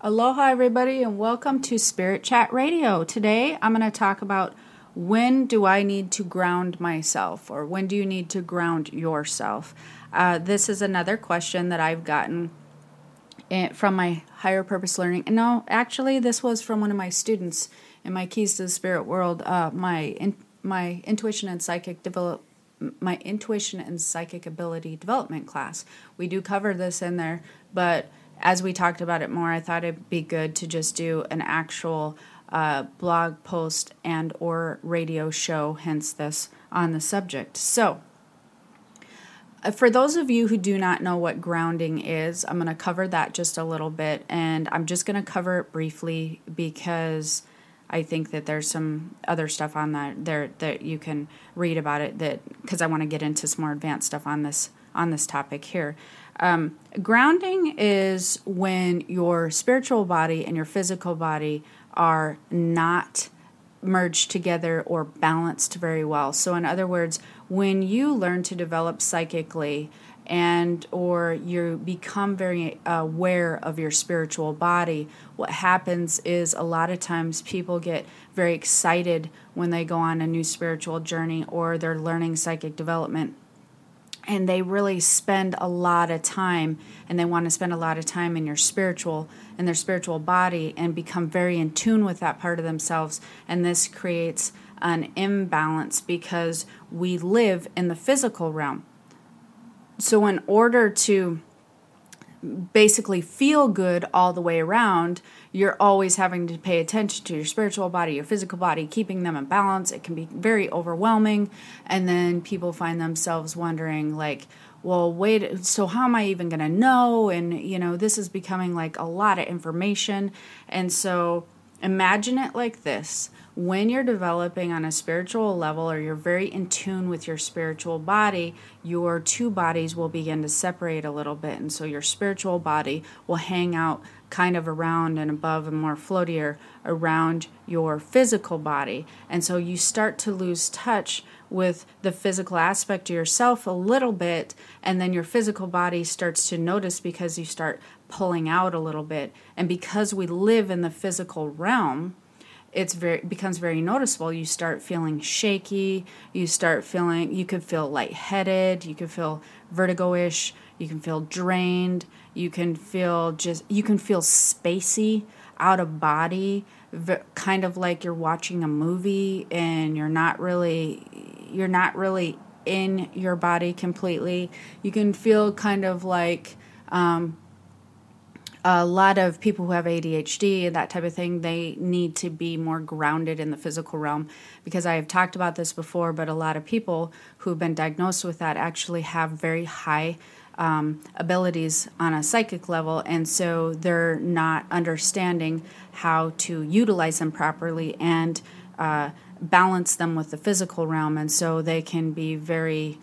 Aloha, everybody, and welcome to Spirit Chat Radio. Today, I'm going to talk about when do I need to ground myself, or when do you need to ground yourself? Uh, this is another question that I've gotten eh, from my higher purpose learning. And no, actually, this was from one of my students in my Keys to the Spirit World. Uh, my in, my intuition and psychic develop my intuition and psychic ability development class. We do cover this in there, but as we talked about it more, I thought it'd be good to just do an actual uh, blog post and or radio show, hence this on the subject. So, uh, for those of you who do not know what grounding is, I'm going to cover that just a little bit, and I'm just going to cover it briefly because I think that there's some other stuff on that there that you can read about it that because I want to get into some more advanced stuff on this on this topic here. Um, grounding is when your spiritual body and your physical body are not merged together or balanced very well. So, in other words, when you learn to develop psychically and or you become very aware of your spiritual body what happens is a lot of times people get very excited when they go on a new spiritual journey or they're learning psychic development and they really spend a lot of time and they want to spend a lot of time in your spiritual in their spiritual body and become very in tune with that part of themselves. And this creates an imbalance because we live in the physical realm. So in order to basically feel good all the way around you're always having to pay attention to your spiritual body, your physical body, keeping them in balance. It can be very overwhelming. And then people find themselves wondering, like, well, wait, so how am I even going to know? And, you know, this is becoming like a lot of information. And so imagine it like this when you're developing on a spiritual level or you're very in tune with your spiritual body, your two bodies will begin to separate a little bit. And so your spiritual body will hang out kind of around and above and more floatier around your physical body. And so you start to lose touch with the physical aspect of yourself a little bit, and then your physical body starts to notice because you start pulling out a little bit. And because we live in the physical realm, it's very becomes very noticeable. You start feeling shaky. You start feeling you could feel lightheaded. You could feel vertigo-ish. You can feel drained. You can feel just you can feel spacey, out of body, kind of like you're watching a movie and you're not really you're not really in your body completely. You can feel kind of like um, a lot of people who have ADHD and that type of thing, they need to be more grounded in the physical realm. Because I have talked about this before, but a lot of people who've been diagnosed with that actually have very high um, abilities on a psychic level, and so they're not understanding how to utilize them properly and uh, balance them with the physical realm, and so they can be very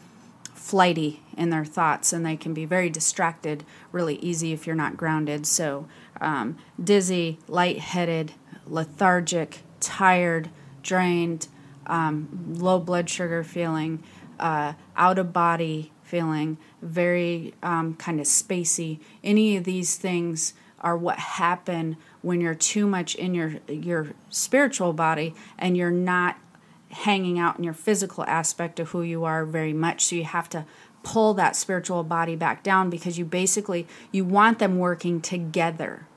flighty in their thoughts and they can be very distracted really easy if you're not grounded. So, um, dizzy, lightheaded, lethargic, tired, drained, um, low blood sugar feeling, uh, out of body feeling, very um, kind of spacey. Any of these things are what happen when you're too much in your your spiritual body and you're not hanging out in your physical aspect of who you are very much. So you have to pull that spiritual body back down because you basically you want them working together.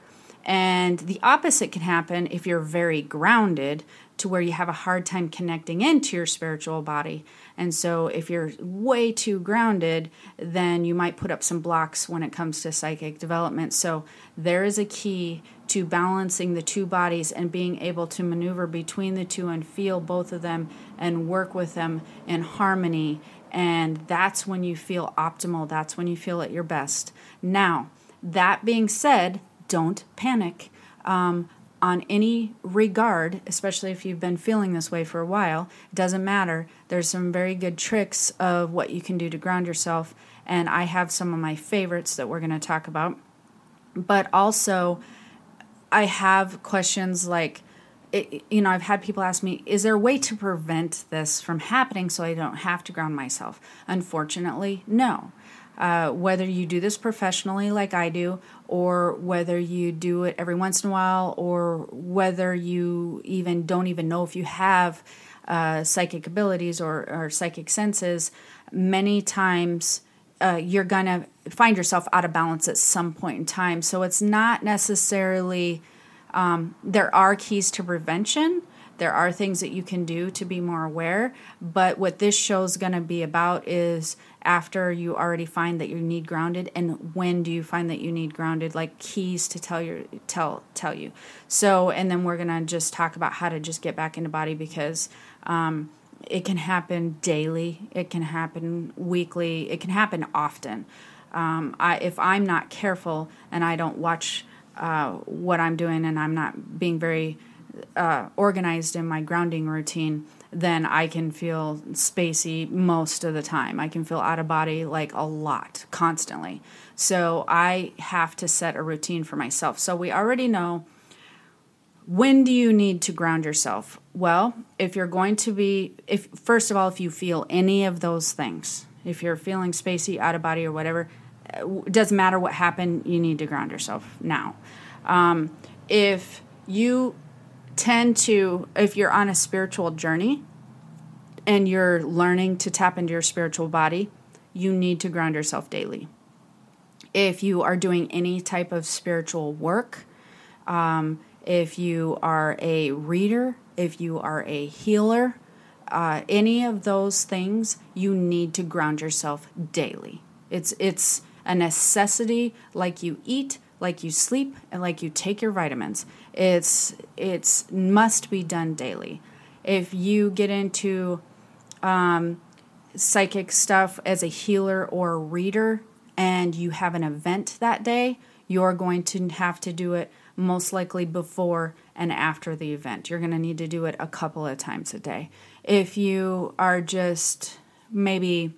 And the opposite can happen if you're very grounded to where you have a hard time connecting into your spiritual body. And so, if you're way too grounded, then you might put up some blocks when it comes to psychic development. So, there is a key to balancing the two bodies and being able to maneuver between the two and feel both of them and work with them in harmony. And that's when you feel optimal, that's when you feel at your best. Now, that being said, don't panic. Um, on any regard, especially if you've been feeling this way for a while, it doesn't matter. There's some very good tricks of what you can do to ground yourself, and I have some of my favorites that we're going to talk about. But also, I have questions like, it, you know, I've had people ask me, is there a way to prevent this from happening so I don't have to ground myself? Unfortunately, no. Uh, whether you do this professionally like I do, or whether you do it every once in a while, or whether you even don't even know if you have uh, psychic abilities or, or psychic senses, many times uh, you're going to find yourself out of balance at some point in time. So it's not necessarily, um, there are keys to prevention there are things that you can do to be more aware, but what this show is going to be about is after you already find that you need grounded and when do you find that you need grounded like keys to tell your tell tell you. So and then we're going to just talk about how to just get back into body because um, it can happen daily, it can happen weekly, it can happen often. Um, I, if I'm not careful and I don't watch uh, what I'm doing and I'm not being very uh, organized in my grounding routine, then I can feel spacey most of the time. I can feel out of body like a lot, constantly. So I have to set a routine for myself. So we already know when do you need to ground yourself? Well, if you're going to be, if first of all, if you feel any of those things, if you're feeling spacey, out of body, or whatever, it doesn't matter what happened, you need to ground yourself now. Um, if you tend to, if you're on a spiritual journey and you're learning to tap into your spiritual body, you need to ground yourself daily. If you are doing any type of spiritual work, um, if you are a reader, if you are a healer, uh, any of those things, you need to ground yourself daily. It's it's a necessity, like you eat, like you sleep, and like you take your vitamins. It's it's must be done daily. If you get into um, psychic stuff as a healer or a reader, and you have an event that day, you're going to have to do it most likely before and after the event. You're going to need to do it a couple of times a day. If you are just maybe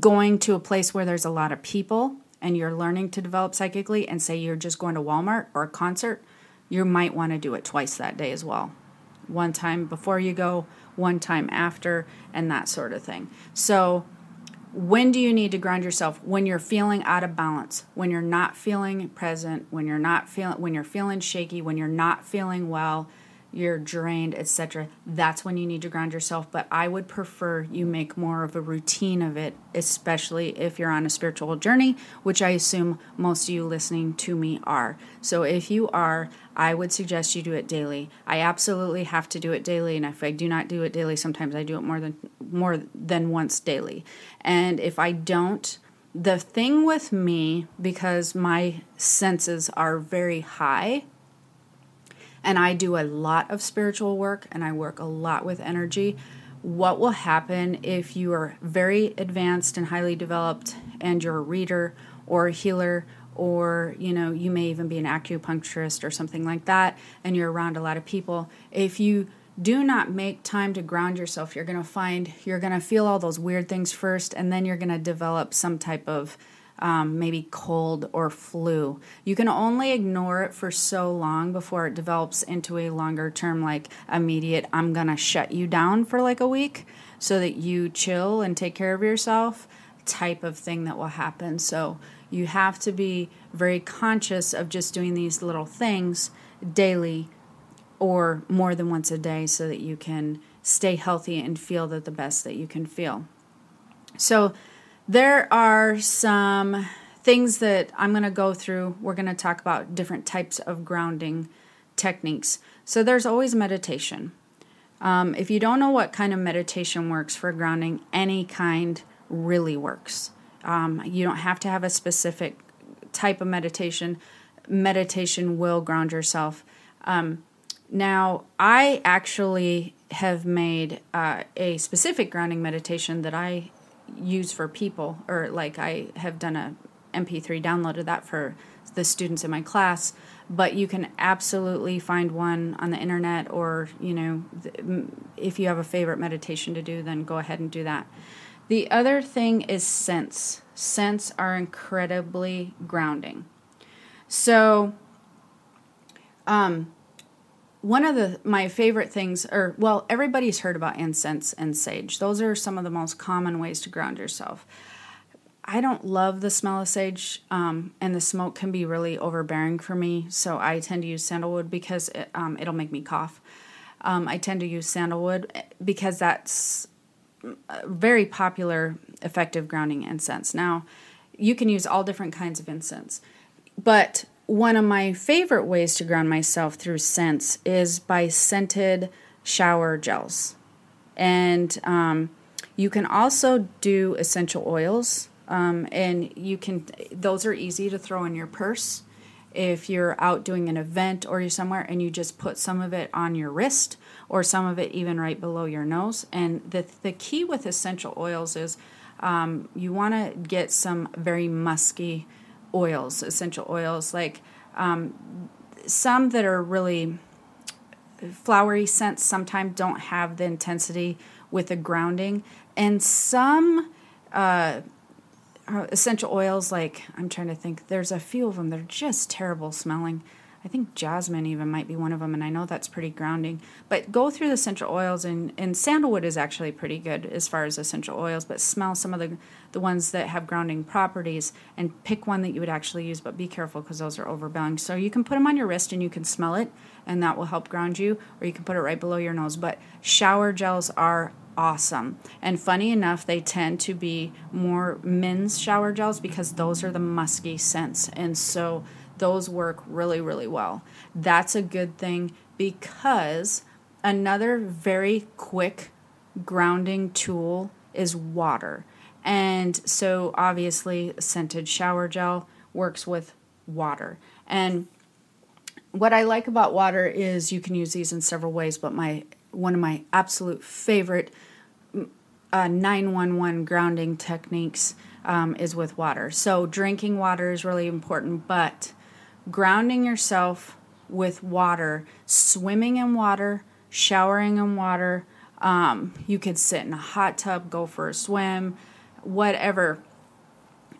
going to a place where there's a lot of people and you're learning to develop psychically, and say you're just going to Walmart or a concert, you might want to do it twice that day as well. One time before you go, one time after, and that sort of thing. So, when do you need to ground yourself? When you're feeling out of balance, when you're not feeling present, when you're not feeling when you're feeling shaky, when you're not feeling well, you're drained, etc. That's when you need to ground yourself. But I would prefer you make more of a routine of it, especially if you're on a spiritual journey, which I assume most of you listening to me are. So if you are, I would suggest you do it daily. I absolutely have to do it daily, and if I do not do it daily, sometimes I do it more than more than once daily. And if I don't, the thing with me, because my senses are very high and I do a lot of spiritual work and I work a lot with energy. What will happen if you are very advanced and highly developed and you're a reader or a healer or you know you may even be an acupuncturist or something like that and you're around a lot of people if you do not make time to ground yourself you're going to find you're going to feel all those weird things first and then you're going to develop some type of um, maybe cold or flu. You can only ignore it for so long before it develops into a longer term, like immediate, I'm going to shut you down for like a week so that you chill and take care of yourself type of thing that will happen. So you have to be very conscious of just doing these little things daily or more than once a day so that you can stay healthy and feel that the best that you can feel. So there are some things that I'm going to go through. We're going to talk about different types of grounding techniques. So there's always meditation. Um, if you don't know what kind of meditation works for grounding, any kind really works. Um, you don't have to have a specific type of meditation. Meditation will ground yourself. Um, now, I actually have made uh, a specific grounding meditation that I use for people, or like I have done a MP3 download of that for the students in my class. But you can absolutely find one on the internet, or you know, if you have a favorite meditation to do, then go ahead and do that. The other thing is scents. Scents are incredibly grounding. So, um, one of the my favorite things or well everybody's heard about incense and sage those are some of the most common ways to ground yourself I don't love the smell of sage, um, and the smoke can be really overbearing for me. So I tend to use sandalwood because it, um, it'll make me cough. Um, I tend to use sandalwood because that's a very popular, effective grounding incense. Now, you can use all different kinds of incense, but one of my favorite ways to ground myself through scents is by scented shower gels. And um, you can also do essential oils um, and you can, those are easy to throw in your purse if you're out doing an event or you're somewhere and you just put some of it on your wrist or some of it even right below your nose. And the, the key with essential oils is um, you want to get some very musky oils, essential oils, like um, some that are really flowery scents sometimes don't have the intensity with the grounding, and some uh, uh, essential oils like i'm trying to think there's a few of them that are just terrible smelling i think jasmine even might be one of them and i know that's pretty grounding but go through the essential oils and, and sandalwood is actually pretty good as far as essential oils but smell some of the, the ones that have grounding properties and pick one that you would actually use but be careful because those are overbearing so you can put them on your wrist and you can smell it and that will help ground you or you can put it right below your nose but shower gels are awesome. And funny enough, they tend to be more men's shower gels because those are the musky scents. And so those work really, really well. That's a good thing because another very quick grounding tool is water. And so obviously, scented shower gel works with water. And what I like about water is you can use these in several ways, but my one of my absolute favorite uh, 911 grounding techniques um, is with water. So, drinking water is really important, but grounding yourself with water, swimming in water, showering in water, um, you could sit in a hot tub, go for a swim, whatever.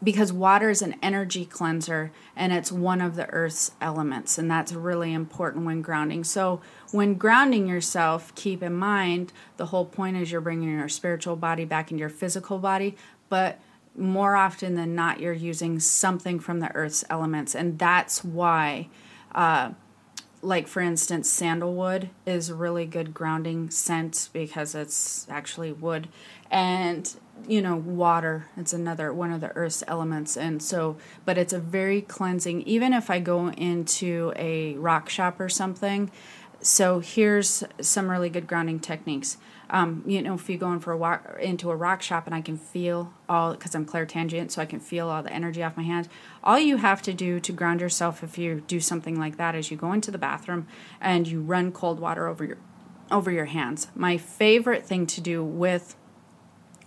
Because water is an energy cleanser and it's one of the earth's elements and that's really important when grounding. So when grounding yourself keep in mind the whole point is you're bringing your spiritual body back into your physical body but more often than not you're using something from the earth's elements. And that's why uh, like for instance sandalwood is a really good grounding scent because it's actually wood. And you know water it's another one of the earth's elements. And so but it's a very cleansing even if i go into a rock shop or something. So here's some really good grounding techniques um, you know if you go in for a walk into a rock shop and i can feel all because i'm clairtangent so i can feel all the energy off my hands all you have to do to ground yourself if you do something like that is you go into the bathroom and you run cold water over your over your hands. My favorite thing to do with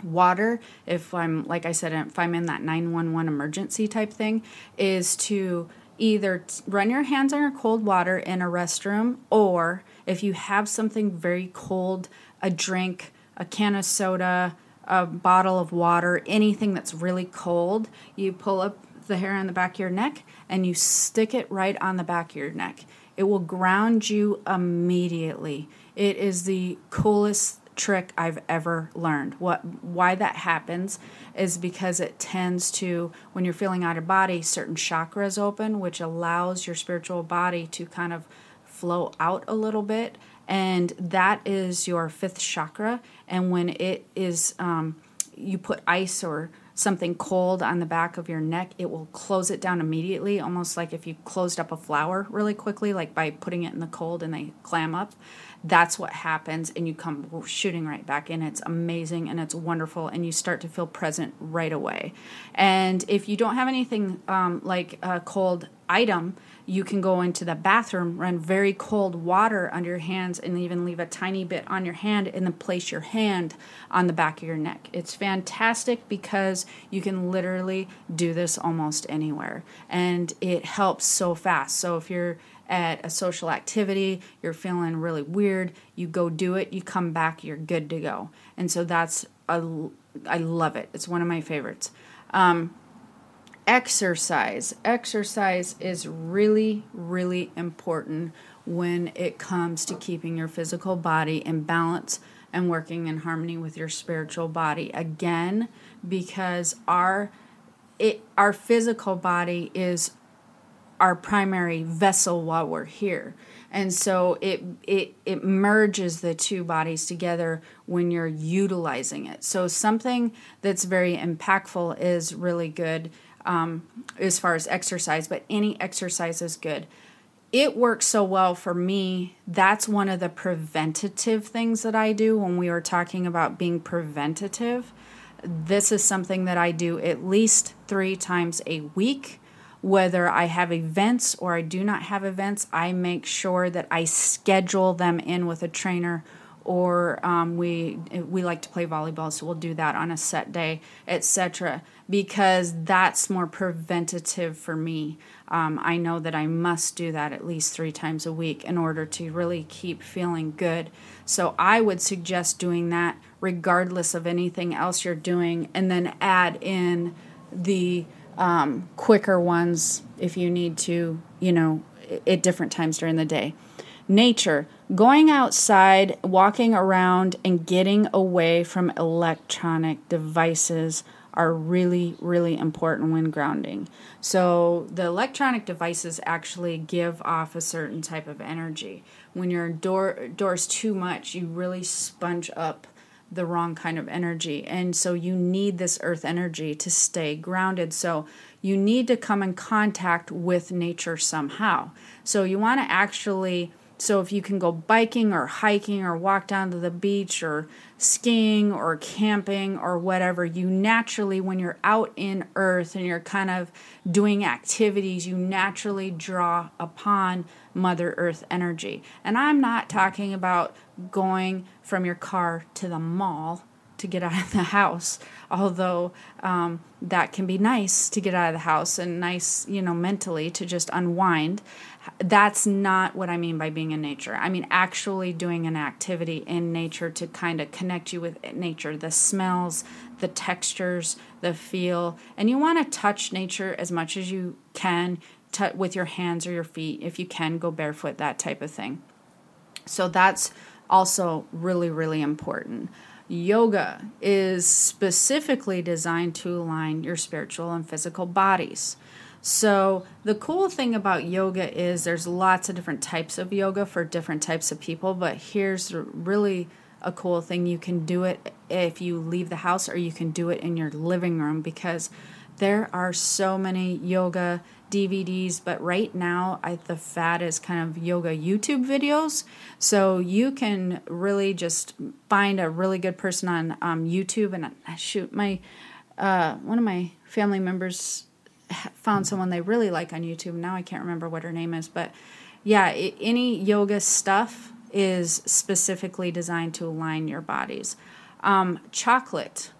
water if i'm like i said if i'm in that 911 emergency type thing is to either run your hands on your cold water in a restroom or if you have something very cold a drink a can of soda a bottle of water anything that's really cold you pull up the hair on the back of your neck and you stick it right on the back of your neck. It will ground you immediately. It is the coolest trick I've ever learned. What why that happens is because it tends to when you're feeling out of body, certain chakras open, which allows your spiritual body to kind of flow out a little bit, and that is your fifth chakra. And when it is, um, you put ice or something cold on the back of your neck, it will close it down immediately, almost like if you closed up a flower really quickly, like by putting it in the cold and they clam up. That's what happens and you come shooting right back in. It's amazing and it's wonderful and you start to feel present right away. And if you don't have anything um, like a cold item you can go into the bathroom run very cold water under your hands and even leave a tiny bit on your hand and then place your hand on the back of your neck it's fantastic because you can literally do this almost anywhere and it helps so fast so if you're at a social activity, you're feeling really weird, you go do it, you come back, you're good to go. And so that's a, I love it. It's one of my favorites. Um, exercise. Exercise is really, really important when it comes to keeping your physical body in balance and working in harmony with your spiritual body. Again, because our it our physical body is our primary vessel while we're here and so it it it merges the two bodies together when you're utilizing it so something that's very impactful is really good um, as far as exercise but any exercise is good. It works so well for me. That's one of the preventative things that i do when we were talking about being preventative. This is something that i do at least three times a week. Whether I have events or I do not have events, I make sure that I schedule them in with a trainer. Or um, we we like to play volleyball, so we'll do that on a set day, etc. Because that's more preventative for me. Um, I know that I must do that at least three times a week in order to really keep feeling good. So I would suggest doing that regardless of anything else you're doing, and then add in the um, quicker ones if you need to, you know, at different times during the day. Nature, going outside, walking around, and getting away from electronic devices are really, really important when grounding. So, the electronic devices actually give off a certain type of energy. When you're indoors too much, you really sponge up the wrong kind of energy. And so you need this earth energy to stay grounded. So you need to come in contact with nature somehow. So you want to actually so if you can go biking or hiking or walk down to the beach or skiing or camping or whatever, you naturally, when you're out in earth and you're kind of doing activities, you naturally draw upon Mother Earth energy. And I'm not talking about going from your car to the mall to get out of the house, although um, that can be nice to get out of the house and nice, you know, mentally to just unwind. That's not what I mean by being in nature. I mean actually doing an activity in nature to kind of connect you with nature, the smells, the textures, the feel. And you want to touch nature as much as you can t- with your hands or your feet. If you can, go barefoot, that type of thing. So that's also really, really important. Yoga is specifically designed to align your spiritual and physical bodies. So, the cool thing about yoga is there's lots of different types of yoga for different types of people, but here's really a cool thing you can do it if you leave the house or you can do it in your living room because there are so many yoga DVDs, but right now I, the fad is kind of yoga YouTube videos. So you can really just find a really good person on um, YouTube and uh, shoot my uh, one of my family members found someone they really like on YouTube. Now I can't remember what her name is, but yeah, it, any yoga stuff is specifically designed to align your bodies. Um, chocolate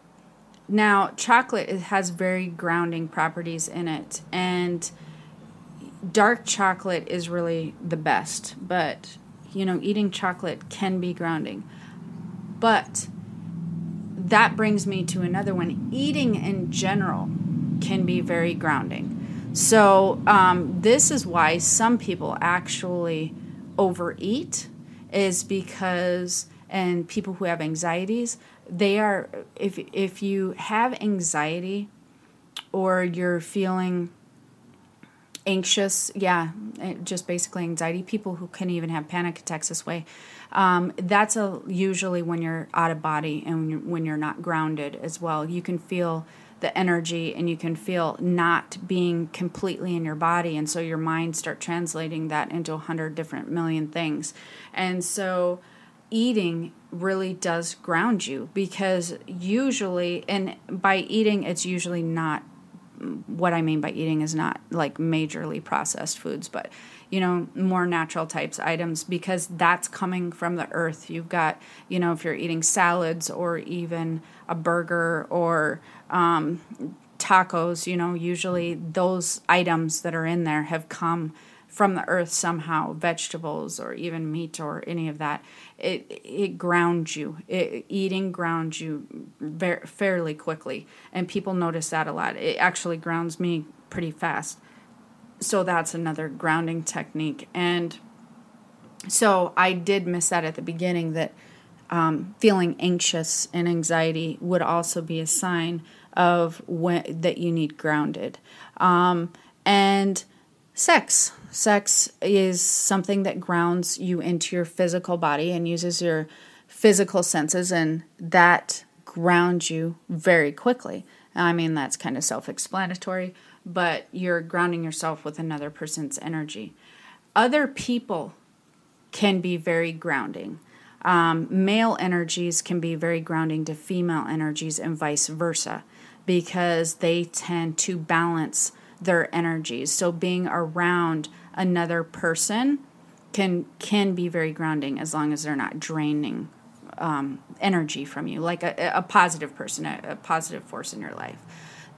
now, chocolate has very grounding properties in it, and dark chocolate is really the best. But you know, eating chocolate can be grounding. But that brings me to another one. Eating in general can be very grounding. So, um, this is why some people actually overeat, is because, and people who have anxieties, they are if if you have anxiety or you're feeling anxious yeah eh, just basically anxiety people who can even have panic attacks this way um, that's a usually when you're out of body and when you're, when you're not grounded as well you can feel the energy and you can feel not being completely in your body. And so your mind start translating that into a hundred different million things. And so eating really does ground you because usually, and by eating, it's usually not what I mean by eating is not like majorly processed foods, but you know, more natural types items because that's coming from the earth. You've got, you know, if you're eating salads or even a burger or um, tacos, you know, usually those items that are in there have come from the earth somehow, vegetables or even meat or any of that. It it grounds you. It, eating grounds you very, fairly quickly, and people notice that a lot. It actually grounds me pretty fast. So that's another grounding technique. And so I did miss that at the beginning that um, feeling anxious and anxiety would also be a sign of when that you need grounded. Um, and sex. Sex is something that grounds you into your physical body and uses your physical senses, and that grounds you very quickly. I mean, that's kind of self explanatory, but you're grounding yourself with another person's energy. Other people can be very grounding. Um, male energies can be very grounding to female energies and vice versa because they tend to balance their energies. So being around another person can can be very grounding as long as they're not draining um, energy from you, like a, a positive person, a, a positive force in your life.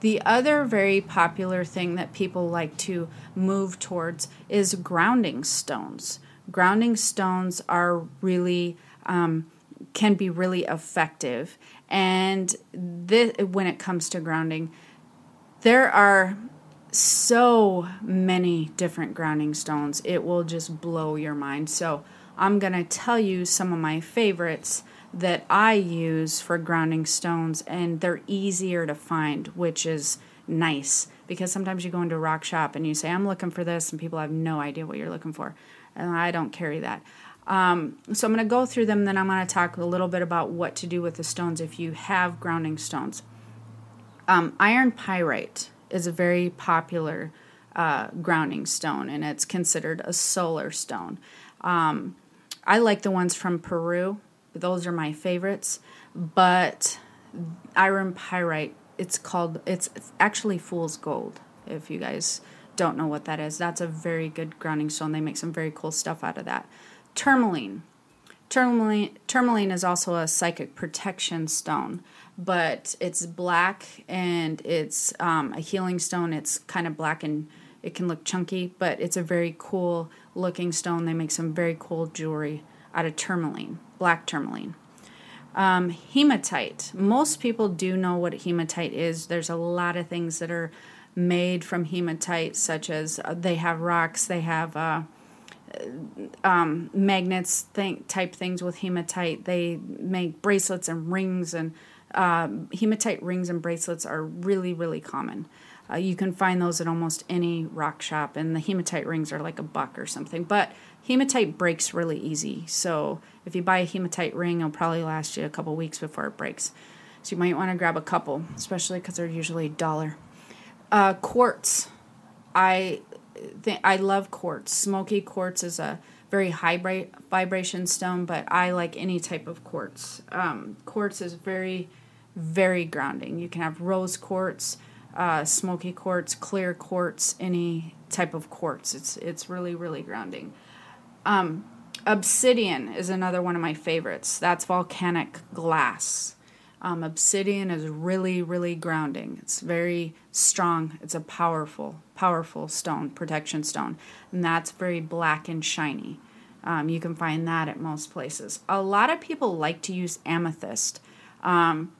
The other very popular thing that people like to move towards is grounding stones. Grounding stones are really um, can be really effective, and this, when it comes to grounding, there are so many different grounding stones. It will just blow your mind. So I'm going to tell you some of my favorites that I use for grounding stones, and they're easier to find, which is nice because sometimes you go into a rock shop and you say, I'm looking for this, and people have no idea what you're looking for. And I don't carry that. Um, so I'm going to go through them, then I'm going to talk a little bit about what to do with the stones if you have grounding stones. Um, iron pyrite is a very popular uh, grounding stone, and it's considered a solar stone. Um, I like the ones from Peru those are my favorites. But iron pyrite, it's called, it's actually fool's gold, if you guys don't know what that is. That's a very good grounding stone. They make some very cool stuff out of that. Tourmaline. Tourmaline, tourmaline is also a psychic protection stone, but it's black and it's um, a healing stone. It's kind of black and it can look chunky, but it's a very cool looking stone. They make some very cool jewelry out of tourmaline black tourmaline. Um, hematite. Most people do know what hematite is. There's a lot of things that are made from hematite, such as uh, they have rocks, they have uh, um, magnets thing, type things with hematite. They make bracelets and rings, and uh, hematite rings and bracelets are really, really common. Uh, you can find those at almost any rock shop, and the hematite rings are like a buck or something. But hematite breaks really easy. So if you buy a hematite ring, it'll probably last you a couple weeks before it breaks. So you might want to grab a couple, especially because they're usually a dollar. Uh, quartz. I think I love quartz. Smoky quartz is a very high vibration stone, but I like any type of quartz. Um, quartz is very, very grounding. You can have rose quartz, uh, smoky quartz, clear quartz, any type of quartz. It's it's really really grounding. Um, obsidian is another one of my favorites. That's volcanic glass. Um, obsidian is really, really grounding. It's very strong. It's a powerful, powerful stone, protection stone. And that's very black and shiny. Um, you can find that at most places. A lot of people like to use amethyst. Um,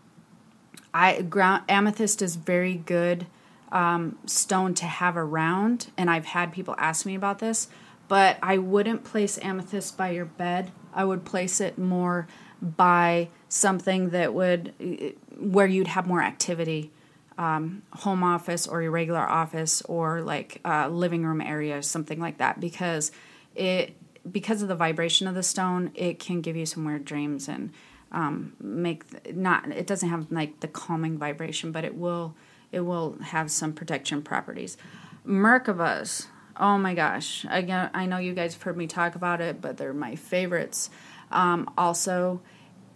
I ground amethyst is very good um, stone to have around, and I've had people ask me about this but I wouldn't place amethyst by your bed. I would place it more by something that would where you'd have more activity, um, home office or your regular office or like uh, living room area, something like that, because it because of the vibration of the stone, it can give you some weird dreams and um, make not it doesn't have like the calming vibration, but it will it will have some protection properties. Merkabahs Oh my gosh. Again, I know you guys have heard me talk about it, but they're my favorites. Um, also,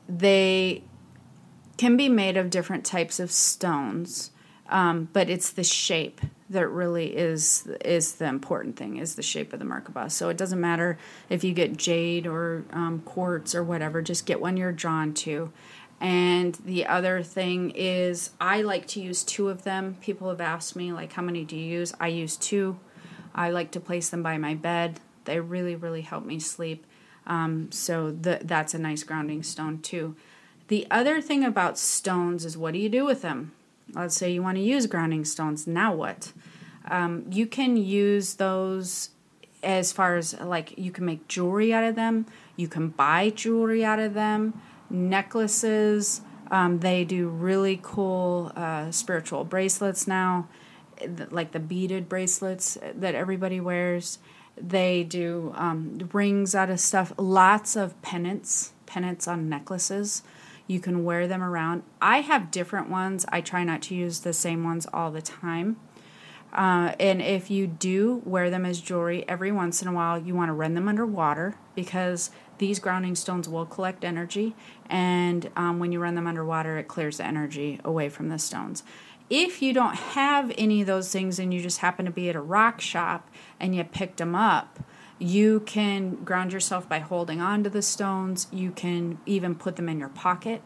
they can be made of different types of stones, um, but it's the shape that really is is the important thing is the shape of the Merkabah. So it doesn't matter if you get jade or um, quartz or whatever, just get one you're drawn to. And the other thing is, I like to use two of them. People have asked me, like, how many do you use? I use two. I like to place them by my bed. They really, really help me sleep. Um, so the, that's a nice grounding stone too. The other thing about stones is what do you do with them? Let's say you want to use grounding stones. Now what? Um, you can use those as far as like you can make jewelry out of them. You can buy jewelry out of them, necklaces, Um, they do really cool uh, spiritual bracelets now, like the beaded bracelets that everybody wears. They do um, rings out of stuff, lots of pennants, pennants on necklaces. You can wear them around. I have different ones. I try not to use the same ones all the time. Uh, and if you do wear them as jewelry every once in a while, you want to run them under water because these grounding stones will collect energy. And um, when you run them underwater, it clears the energy away from the stones. If you don't have any of those things and you just happen to be at a rock shop and you picked them up, you can ground yourself by holding on to the stones. You can even put them in your pocket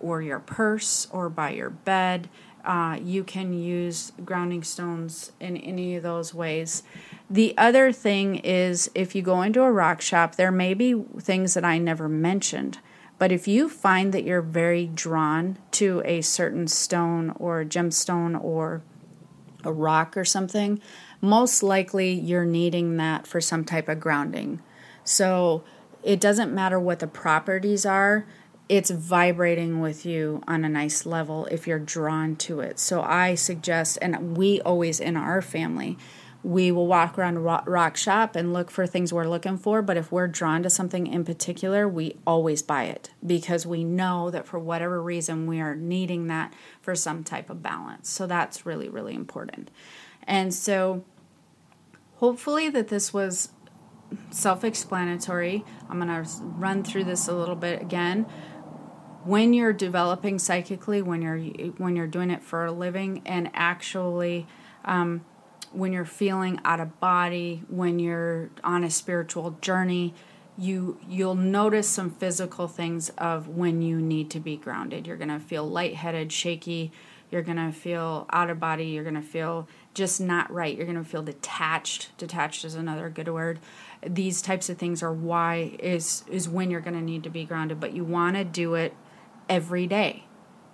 or your purse or by your bed. Uh, you can use grounding stones in any of those ways. The other thing is if you go into a rock shop, there may be things that I never mentioned. But if you find that you're very drawn to a certain stone or gemstone or a rock or something, most likely you're needing that for some type of grounding. So it doesn't matter what the properties are, it's vibrating with you on a nice level if you're drawn to it. So I suggest, and we always in our family, we will walk around rock shop and look for things we're looking for but if we're drawn to something in particular we always buy it because we know that for whatever reason we are needing that for some type of balance. So that's really really important. And so hopefully that this was self-explanatory. I'm going to run through this a little bit again. When you're developing psychically, when you're when you're doing it for a living, and actually um, when you're feeling out of body, when you're on a spiritual journey, you you'll notice some physical things of when you need to be grounded. You're gonna feel lightheaded, shaky. You're gonna feel out of body. You're gonna feel just not right. You're gonna feel detached. Detached is another good word. These types of things are why is is when you're gonna need to be grounded. But you want to do it every day.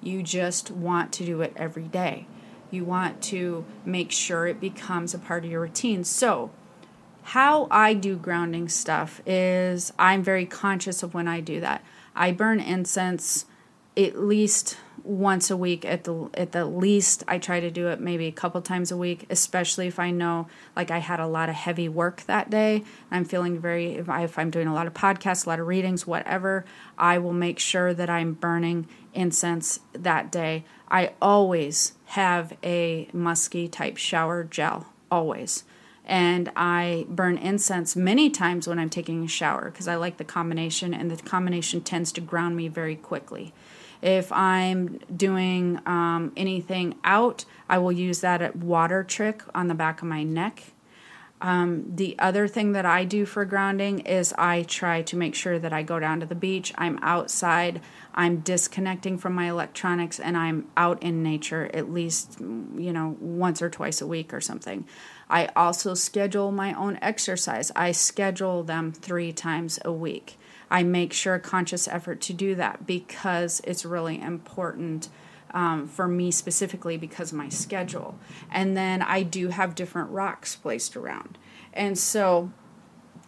You just want to do it every day. You want to make sure it becomes a part of your routine. So, how I do grounding stuff is I'm very conscious of when I do that. I burn incense at least once a week at the at the least I try to do it maybe a couple times a week especially if I know like I had a lot of heavy work that day I'm feeling very if, I, if I'm doing a lot of podcasts a lot of readings whatever I will make sure that I'm burning incense that day I always have a musky type shower gel always and I burn incense many times when I'm taking a shower because I like the combination and the combination tends to ground me very quickly if I'm doing um, anything out, I will use that water trick on the back of my neck. Um, the other thing that I do for grounding is I try to make sure that I go down to the beach. I'm outside. I'm disconnecting from my electronics and I'm out in nature at least, you know, once or twice a week or something. I also schedule my own exercise. I schedule them three times a week. I make sure conscious effort to do that because it's really important um, for me specifically because of my schedule. And then I do have different rocks placed around. And so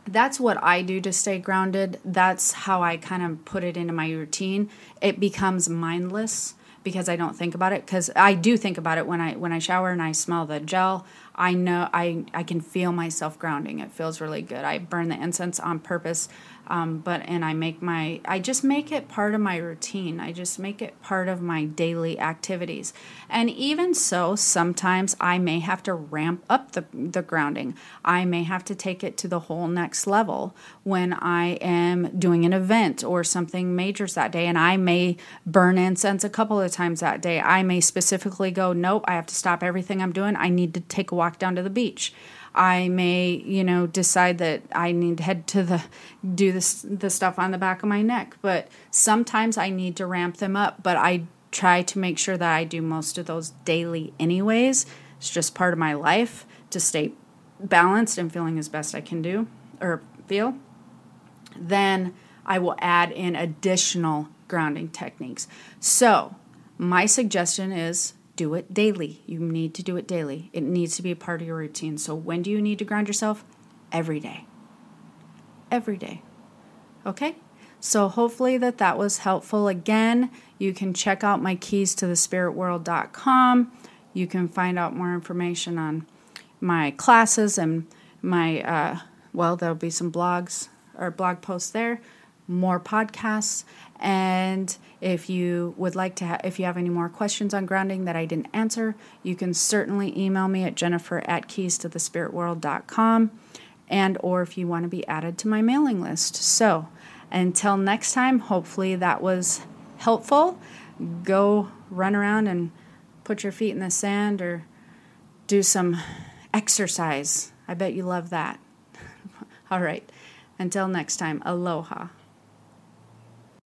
that's what I do to stay grounded. That's how I kind of put it into my routine. It becomes mindless because I don't think about it because I do think about it when I when I shower and I smell the gel. I know I I can feel myself grounding. It feels really good. I burn the incense on purpose um, but and I make my I just make it part of my routine. I just make it part of my daily activities. And even so, sometimes I may have to ramp up the the grounding. I may have to take it to the whole next level when I am doing an event or something majors that day, and I may burn incense a couple of times that day. I may specifically go, nope, I have to stop everything I'm doing. I need to take a walk down to the beach. I may, you know, decide that I need to head to the do this the stuff on the back of my neck. But sometimes I need to ramp them up. But I try to make sure that I do most of those daily anyways. It's just part of my life to stay balanced and feeling as best I can do or feel. Then I will add in additional grounding techniques. So, my suggestion is do it daily. You need to do it daily. It needs to be a part of your routine. So, when do you need to ground yourself? Every day. Every day. Okay? So hopefully that that was helpful. Again, you can check out my keys to the spiritworld.com. You can find out more information on my classes and my uh, well, there'll be some blogs or blog posts there, more podcasts, and if you would like to, ha- if you have any more questions on grounding that I didn't answer, you can certainly email me at jennifer at keys to the spiritworld.com and or if you want to be added to my mailing list. So until next time, hopefully that was helpful. Go run around and put your feet in the sand or do some exercise. I bet you love that. All right. Until next time, aloha.